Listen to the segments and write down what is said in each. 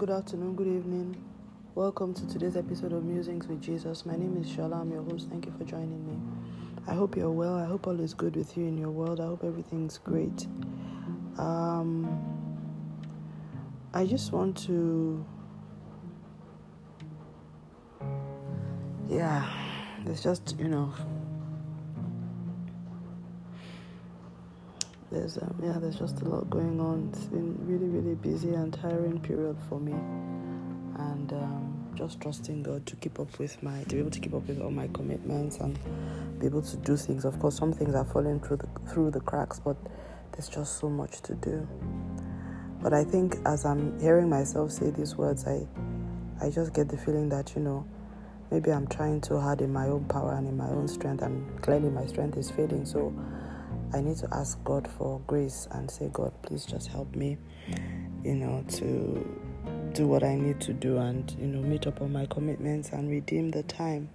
good afternoon, good evening. Welcome to today's episode of Musings with Jesus. My name is Shola. I'm your host. Thank you for joining me. I hope you're well. I hope all is good with you in your world. I hope everything's great. Um, I just want to, yeah, it's just you know, there's um, yeah, there's just a lot going on. It's been really, really busy and tiring period for me, and um, just trusting God to keep up with my, to be able to keep up with all my commitments and be able to do things. Of course, some things are falling through the through the cracks, but there's just so much to do. But I think as I'm hearing myself say these words, I, I just get the feeling that you know, maybe I'm trying too hard in my own power and in my own strength, and clearly my strength is failing. So I need to ask God for grace and say, God, please just help me, you know, to do what I need to do and, you know, meet up on my commitments and redeem the time.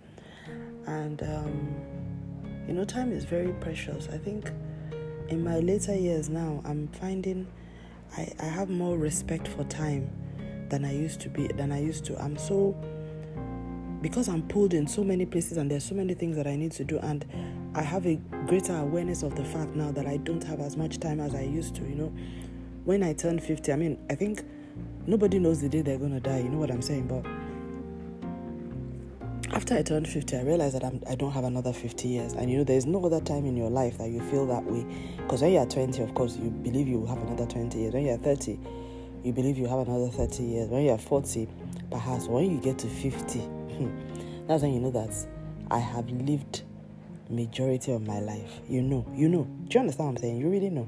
And, um, you know, time is very precious. I think in my later years now, I'm finding I, I have more respect for time than I used to be, than I used to. I'm so because I'm pulled in so many places and there's so many things that I need to do and I have a greater awareness of the fact now that I don't have as much time as I used to, you know. When I turn 50, I mean, I think nobody knows the day they're going to die, you know what I'm saying? But after I turned 50, I realized that I'm, I do not have another 50 years. And you know, there's no other time in your life that you feel that way. Because when you're 20, of course, you believe you will have another 20 years. When you're 30, you believe you have another 30 years. When you're 40, perhaps when you get to 50, hmm, that's when you know that I have lived majority of my life. You know, you know. Do you understand what I'm saying? You really know.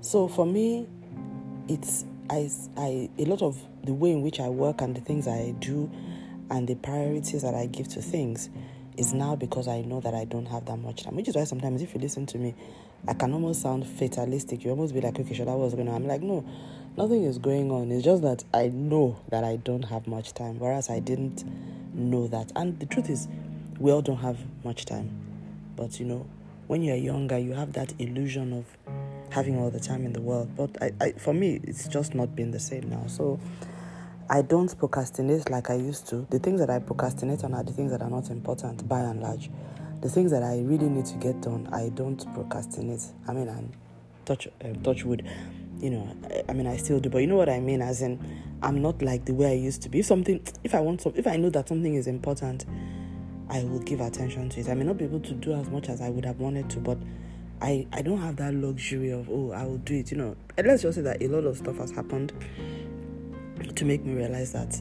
So for me, it's I, I a lot of the way in which I work and the things I do and the priorities that I give to things is now because I know that I don't have that much time. Which is why sometimes if you listen to me, I can almost sound fatalistic. You almost be like, okay, sure, I was going on? I'm like, no, nothing is going on. It's just that I know that I don't have much time, whereas I didn't know that. And the truth is, we all don't have much time. But you know, when you're younger, you have that illusion of having all the time in the world. But I, I, for me, it's just not been the same now. So I don't procrastinate like I used to. The things that I procrastinate on are the things that are not important, by and large. The things that I really need to get done, I don't procrastinate. I mean, I'm touch uh, touch wood. You know, I, I, mean, I still do, but you know what I mean. As in, I'm not like the way I used to be. If something, if I want some, if I know that something is important, I will give attention to it. I may not be able to do as much as I would have wanted to, but I, I don't have that luxury of, oh, I will do it. You know, and let's just say that a lot of stuff has happened to make me realize that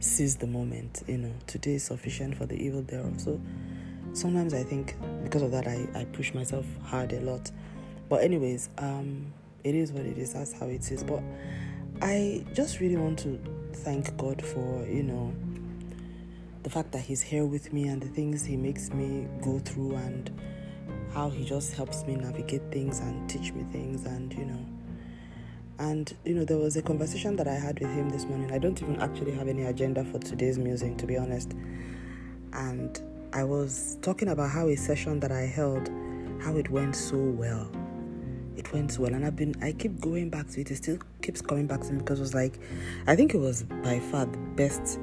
seize the moment. You know, today is sufficient for the evil thereof. So sometimes I think because of that, I, I push myself hard a lot. But, anyways, um, it is what it is. That's how it is. But I just really want to thank God for, you know, the fact that he's here with me and the things he makes me go through and how he just helps me navigate things and teach me things and you know. And you know there was a conversation that i had with him this morning. I don't even actually have any agenda for today's music to be honest. And i was talking about how a session that i held how it went so well. It went well. And i've been i keep going back to it. It still keeps coming back to me because it was like i think it was by far the best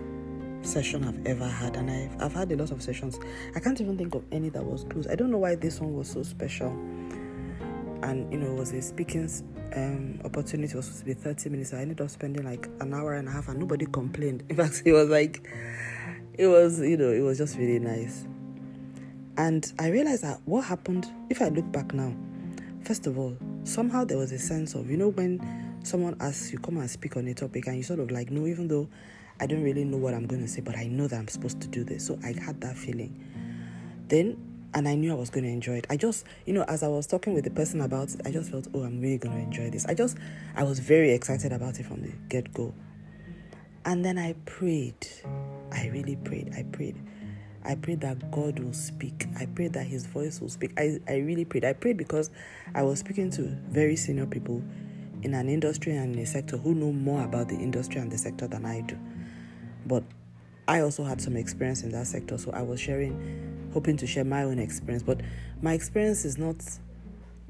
session I've ever had, and I've, I've had a lot of sessions. I can't even think of any that was close. I don't know why this one was so special. And you know, it was a speaking um, opportunity. It was supposed to be 30 minutes. I ended up spending like an hour and a half, and nobody complained. In fact, it was like, it was, you know, it was just really nice. And I realized that what happened, if I look back now, first of all, somehow there was a sense of, you know, when someone asks you, come and speak on a topic, and you sort of like, no, even though I don't really know what I'm going to say, but I know that I'm supposed to do this. So I had that feeling. Then, and I knew I was going to enjoy it. I just, you know, as I was talking with the person about it, I just felt, oh, I'm really going to enjoy this. I just, I was very excited about it from the get go. And then I prayed. I really prayed. I prayed. I prayed that God will speak. I prayed that His voice will speak. I, I really prayed. I prayed because I was speaking to very senior people in an industry and in a sector who know more about the industry and the sector than I do. But I also had some experience in that sector, so I was sharing, hoping to share my own experience. But my experience is not,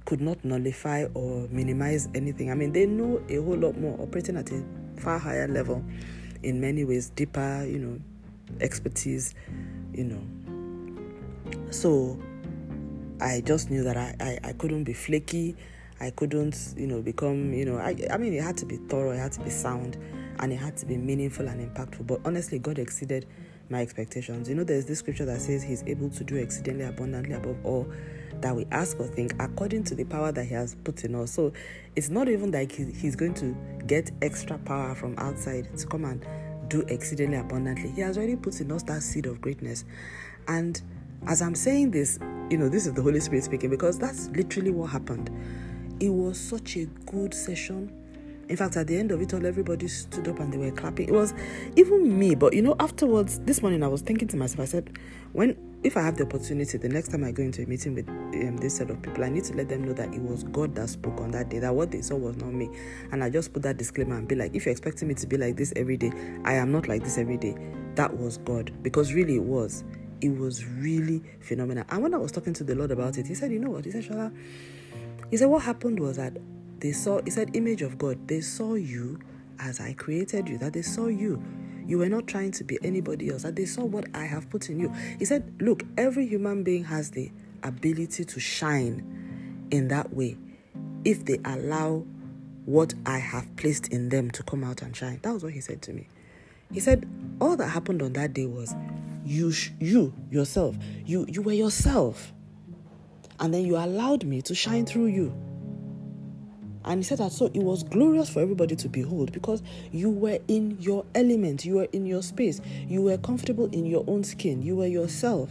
could not nullify or minimize anything. I mean, they know a whole lot more, operating at a far higher level in many ways, deeper, you know, expertise, you know. So I just knew that I, I, I couldn't be flaky. I couldn't, you know, become, you know, I, I mean, it had to be thorough, it had to be sound, and it had to be meaningful and impactful. But honestly, God exceeded my expectations. You know, there's this scripture that says He's able to do exceedingly abundantly above all that we ask or think according to the power that He has put in us. So it's not even like He's going to get extra power from outside to come and do exceedingly abundantly. He has already put in us that seed of greatness. And as I'm saying this, you know, this is the Holy Spirit speaking because that's literally what happened. It was such a good session in fact, at the end of it all, everybody stood up and they were clapping. It was even me, but you know, afterwards, this morning I was thinking to myself, I said, when if I have the opportunity, the next time I go into a meeting with um, this set of people, I need to let them know that it was God that spoke on that day, that what they saw was not me. And I just put that disclaimer and be like, if you're expecting me to be like this every day, I am not like this every day. That was God. Because really it was. It was really phenomenal. And when I was talking to the Lord about it, He said, You know what? He said, Shola, He said, What happened was that they saw, he said, image of God. They saw you as I created you, that they saw you. You were not trying to be anybody else, that they saw what I have put in you. He said, Look, every human being has the ability to shine in that way if they allow what I have placed in them to come out and shine. That was what he said to me. He said, All that happened on that day was you, sh- you yourself, you, you were yourself. And then you allowed me to shine through you. And he said that so it was glorious for everybody to behold because you were in your element, you were in your space, you were comfortable in your own skin, you were yourself.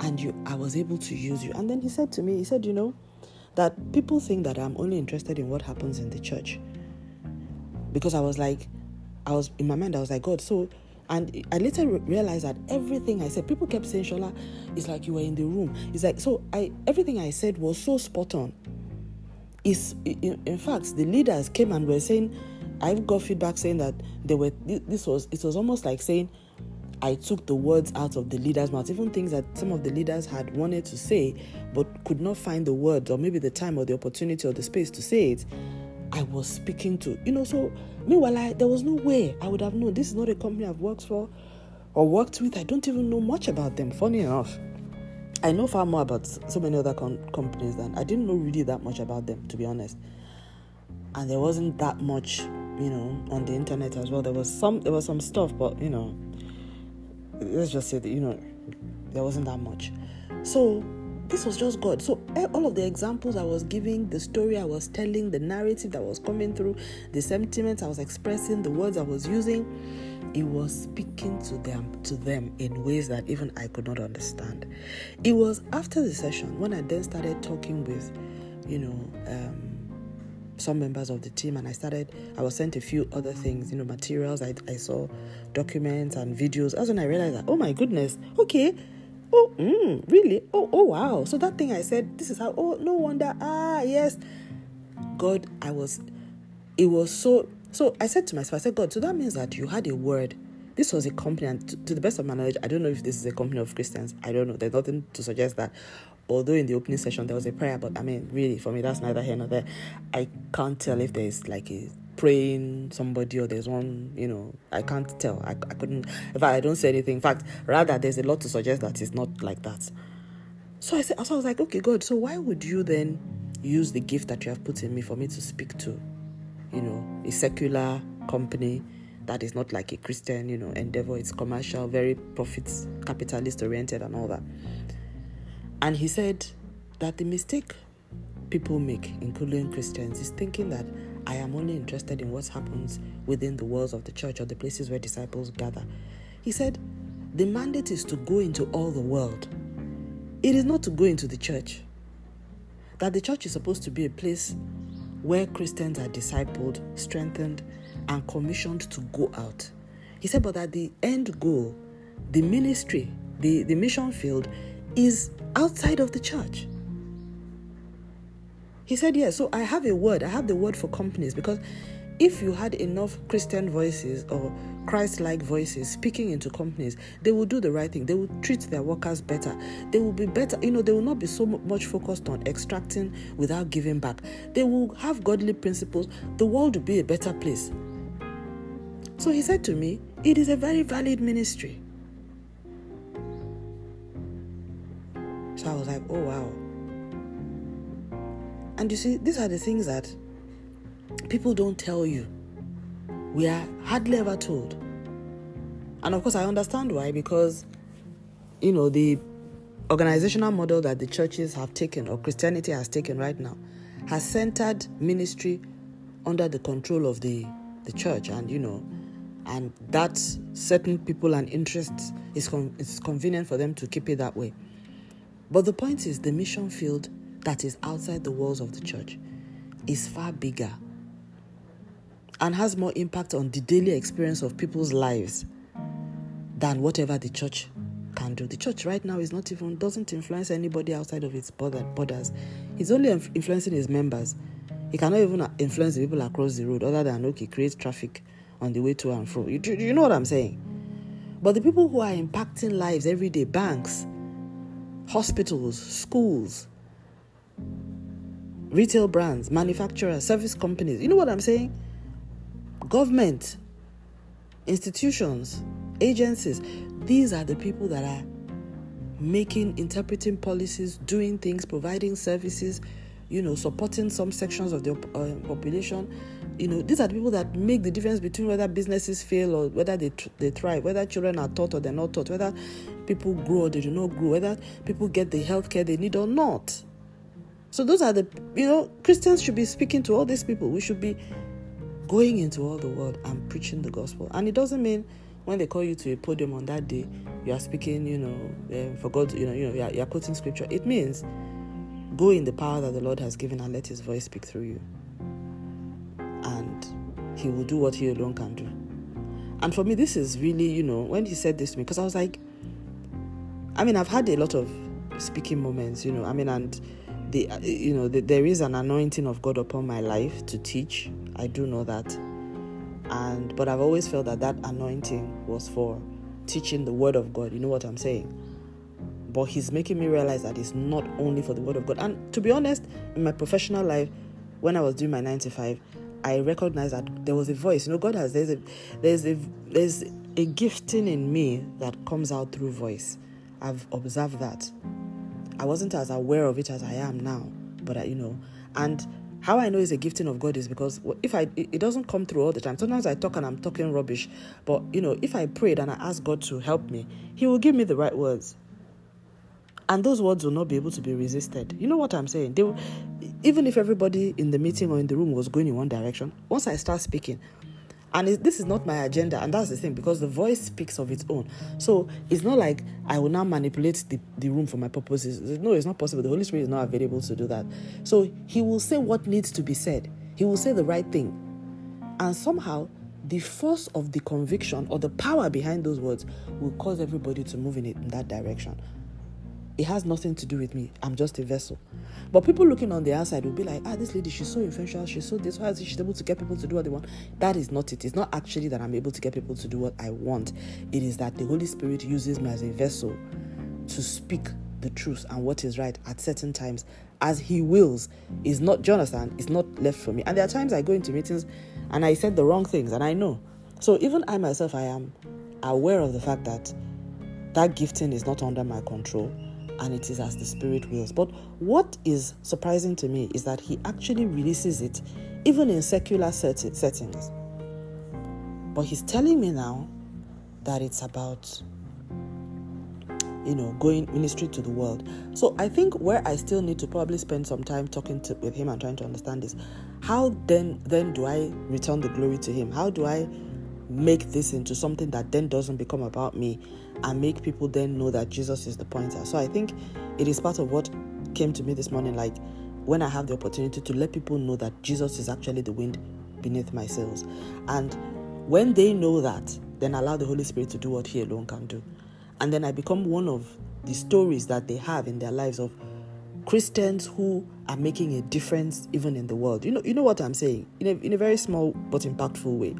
And you I was able to use you. And then he said to me, he said, you know, that people think that I'm only interested in what happens in the church. Because I was like, I was in my mind, I was like, God, so and I later realized that everything I said, people kept saying, Shola, it's like you were in the room. It's like so I everything I said was so spot on is in fact the leaders came and were saying I've got feedback saying that they were this was it was almost like saying I took the words out of the leaders' mouth, even things that some of the leaders had wanted to say but could not find the words or maybe the time or the opportunity or the space to say it. I was speaking to, you know. So meanwhile, I, there was no way I would have known this is not a company I've worked for or worked with. I don't even know much about them. Funny enough. I know far more about so many other com- companies than I didn't know really that much about them, to be honest. And there wasn't that much, you know, on the internet as well. There was some, there was some stuff, but you know, let's just say that you know, there wasn't that much. So this was just God. So all of the examples I was giving, the story I was telling, the narrative that was coming through, the sentiments I was expressing, the words I was using it was speaking to them to them in ways that even I could not understand. It was after the session when I then started talking with, you know, um, some members of the team, and I started. I was sent a few other things, you know, materials. I, I saw documents and videos. That's when I realized that, oh my goodness, okay, oh, mm, really, oh, oh wow. So that thing I said, this is how. Oh, no wonder. Ah, yes, God, I was. It was so so I said to myself, I said, God, so that means that you had a word. This was a company, and to, to the best of my knowledge, I don't know if this is a company of Christians. I don't know. There's nothing to suggest that. Although in the opening session there was a prayer, but I mean, really, for me, that's neither here nor there. I can't tell if there's like a praying somebody or there's one, you know, I can't tell. I, I couldn't, in fact, I don't say anything. In fact, rather, there's a lot to suggest that it's not like that. So I said, so I was like, okay, God, so why would you then use the gift that you have put in me for me to speak to you know, a secular company that is not like a Christian, you know, endeavor. It's commercial, very profits capitalist oriented and all that. And he said that the mistake people make, including Christians, is thinking that I am only interested in what happens within the walls of the church or the places where disciples gather. He said, the mandate is to go into all the world. It is not to go into the church. That the church is supposed to be a place where Christians are discipled, strengthened, and commissioned to go out. He said, but at the end goal, the ministry, the, the mission field is outside of the church. He said, Yes, yeah, so I have a word. I have the word for companies because if you had enough Christian voices or Christ like voices speaking into companies, they will do the right thing. They will treat their workers better. They will be better. You know, they will not be so much focused on extracting without giving back. They will have godly principles. The world will be a better place. So he said to me, It is a very valid ministry. So I was like, Oh, wow. And you see, these are the things that people don't tell you. We are hardly ever told. And of course, I understand why, because, you know, the organizational model that the churches have taken or Christianity has taken right now has centered ministry under the control of the, the church and you know and that certain people and interests is con- it's convenient for them to keep it that way but the point is the mission field that is outside the walls of the church is far bigger and has more impact on the daily experience of people's lives than whatever the church can do. The church right now is not even doesn't influence anybody outside of its borders. It's only influencing its members. It cannot even uh, influence the people across the road, other than okay, create traffic on the way to and fro. You, you know what I'm saying? But the people who are impacting lives every day, banks, hospitals, schools, retail brands, manufacturers, service companies, you know what I'm saying? Government, institutions, agencies, these are the people that are making, interpreting policies, doing things, providing services, you know, supporting some sections of the uh, population. You know, these are the people that make the difference between whether businesses fail or whether they they thrive, whether children are taught or they're not taught, whether people grow or they do not grow, whether people get the health care they need or not. So those are the you know Christians should be speaking to all these people. We should be going into all the world and preaching the gospel. And it doesn't mean when they call you to a podium on that day, you are speaking, you know, uh, for God, you know, you know, you are, you are quoting scripture. It means go in the power that the Lord has given and let His voice speak through you, and He will do what He alone can do. And for me, this is really, you know, when He said this to me, because I was like, I mean, I've had a lot of speaking moments, you know, I mean, and the, you know, the, there is an anointing of God upon my life to teach. I do know that and but I've always felt that that anointing was for teaching the word of God. You know what I'm saying? But he's making me realize that it's not only for the word of God. And to be honest, in my professional life, when I was doing my 95, I recognized that there was a voice. You know, God has there's a there's a there's a gifting in me that comes out through voice. I've observed that. I wasn't as aware of it as I am now, but I, you know, and how I know it's a gifting of God is because if I it doesn't come through all the time. Sometimes I talk and I'm talking rubbish, but you know, if I prayed and I ask God to help me, He will give me the right words, and those words will not be able to be resisted. You know what I'm saying? They even if everybody in the meeting or in the room was going in one direction, once I start speaking, and this is not my agenda, and that's the thing because the voice speaks of its own. So it's not like I will now manipulate the, the room for my purposes. No, it's not possible. The Holy Spirit is not available to do that. So He will say what needs to be said, He will say the right thing. And somehow, the force of the conviction or the power behind those words will cause everybody to move in, it, in that direction. It has nothing to do with me. I'm just a vessel. But people looking on the outside will be like, ah, this lady, she's so influential, she's so this, why is she able to get people to do what they want? That is not it. It's not actually that I'm able to get people to do what I want. It is that the Holy Spirit uses me as a vessel to speak the truth and what is right at certain times as he wills is not Jonathan, it's not left for me. And there are times I go into meetings and I said the wrong things and I know. So even I myself I am aware of the fact that that gifting is not under my control and it is as the Spirit wills. But what is surprising to me is that He actually releases it even in secular settings. But He's telling me now that it's about you know going ministry to the world so i think where i still need to probably spend some time talking to, with him and trying to understand is how then then do i return the glory to him how do i make this into something that then doesn't become about me and make people then know that Jesus is the pointer. So I think it is part of what came to me this morning. Like when I have the opportunity to let people know that Jesus is actually the wind beneath my sails. And when they know that, then allow the Holy Spirit to do what He alone can do. And then I become one of the stories that they have in their lives of Christians who are making a difference even in the world. You know, you know what I'm saying? In a, in a very small but impactful way.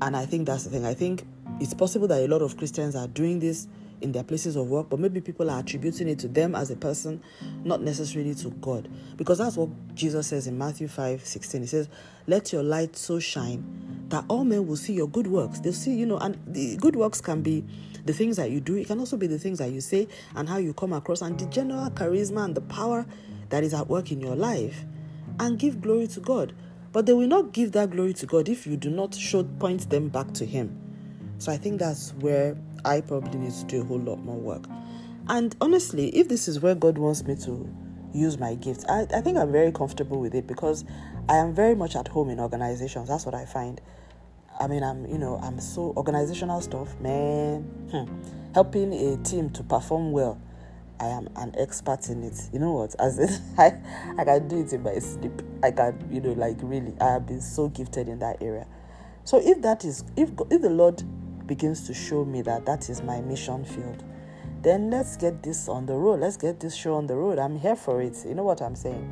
And I think that's the thing. I think it's possible that a lot of Christians are doing this in their places of work, but maybe people are attributing it to them as a person, not necessarily to God. Because that's what Jesus says in Matthew 5 16. He says, Let your light so shine that all men will see your good works. They'll see, you know, and the good works can be the things that you do, it can also be the things that you say and how you come across, and the general charisma and the power that is at work in your life, and give glory to God. But they will not give that glory to God if you do not show point them back to Him. So I think that's where I probably need to do a whole lot more work. And honestly, if this is where God wants me to use my gifts, I, I think I'm very comfortable with it because I am very much at home in organizations. That's what I find. I mean, I'm, you know, I'm so organizational stuff, man. Hmm. Helping a team to perform well. I am an expert in it. You know what? As in, I, I can do it in my sleep. I can, you know, like really, I have been so gifted in that area. So if that is, if if the Lord begins to show me that that is my mission field, then let's get this on the road. Let's get this show on the road. I'm here for it. You know what I'm saying?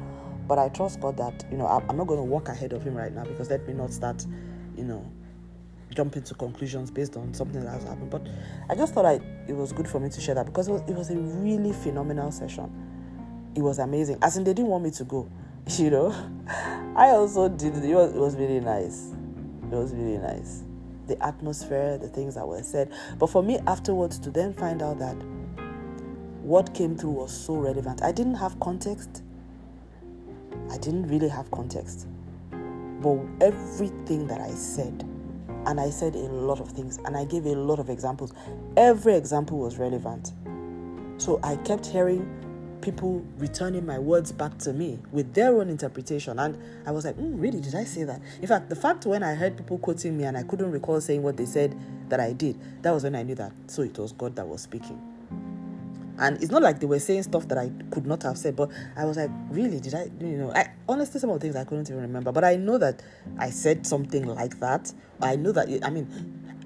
But I trust God that, you know, I'm not going to walk ahead of Him right now because let me not start, you know, jump into conclusions based on something that has happened. But I just thought I, it was good for me to share that because it was, it was a really phenomenal session. It was amazing. As in, they didn't want me to go, you know. I also did. It was, it was really nice. It was really nice the atmosphere, the things that were said. But for me, afterwards, to then find out that what came through was so relevant. I didn't have context. I didn't really have context. But everything that I said, and I said a lot of things, and I gave a lot of examples, every example was relevant. So I kept hearing people returning my words back to me with their own interpretation. And I was like, mm, really, did I say that? In fact, the fact when I heard people quoting me and I couldn't recall saying what they said that I did, that was when I knew that. So it was God that was speaking. And it's not like they were saying stuff that I could not have said, but I was like, really, did I, you know, I honestly, some of the things I couldn't even remember, but I know that I said something like that. I know that, I mean,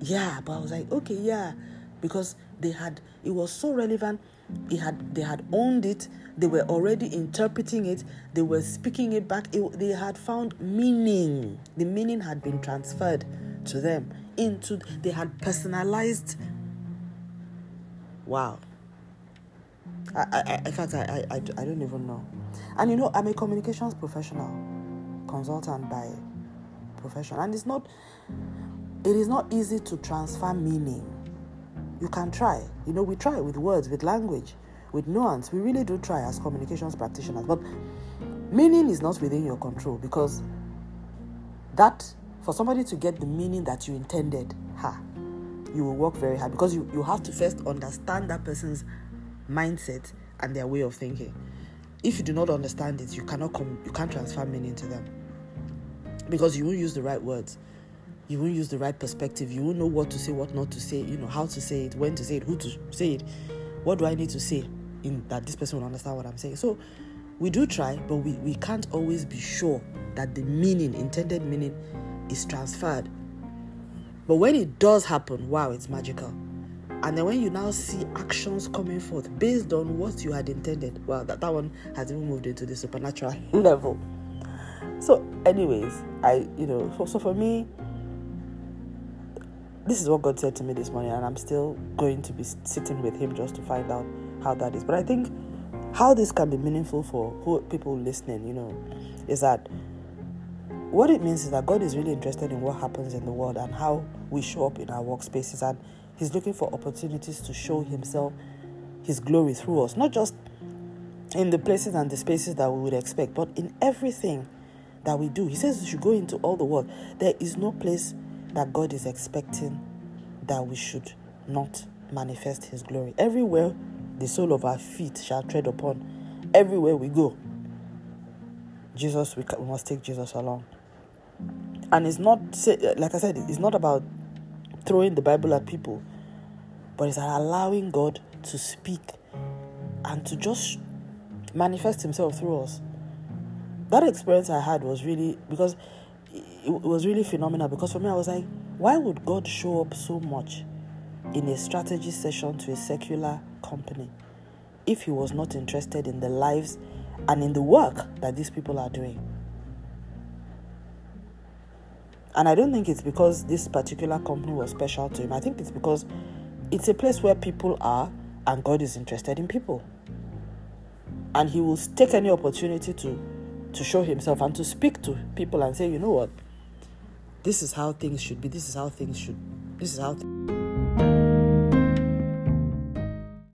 yeah, but I was like, okay, yeah, because they had, it was so relevant. It had they had owned it. They were already interpreting it. They were speaking it back. It, they had found meaning. The meaning had been transferred to them into they had personalized. Wow I, I, in fact I, I, I don't even know and you know i'm a communications professional consultant by profession and it's not it is not easy to transfer meaning you can try. You know, we try with words, with language, with nuance. We really do try as communications practitioners. But meaning is not within your control because that, for somebody to get the meaning that you intended, ha, you will work very hard because you, you have to first understand that person's mindset and their way of thinking. If you do not understand it, you cannot come, you can't transfer meaning to them. Because you won't use the right words. You won't use the right perspective. You won't know what to say what not to say you know how to say it when to say it who to say it. What do i need to say in that this person will understand what i'm saying? So we do try but we, we can't always be sure that the meaning intended meaning is transferred. But when it does happen wow it's magical and then when you now see actions coming forth based on what you had intended well that, that one has even moved into the supernatural level so anyways i you know so, so for me this is what God said to me this morning, and I'm still going to be sitting with Him just to find out how that is. But I think how this can be meaningful for who, people listening, you know, is that what it means is that God is really interested in what happens in the world and how we show up in our workspaces, and He's looking for opportunities to show Himself, His glory through us, not just in the places and the spaces that we would expect, but in everything that we do. He says we should go into all the world. There is no place that God is expecting that we should not manifest His glory. Everywhere the sole of our feet shall tread upon, everywhere we go, Jesus, we must take Jesus along. And it's not, like I said, it's not about throwing the Bible at people, but it's allowing God to speak and to just manifest Himself through us. That experience I had was really because it was really phenomenal because for me, I was like, why would God show up so much in a strategy session to a secular company if He was not interested in the lives and in the work that these people are doing? And I don't think it's because this particular company was special to him. I think it's because it's a place where people are and God is interested in people. And He will take any opportunity to, to show Himself and to speak to people and say, you know what? This is how things should be. This is how things should. This is how. Th-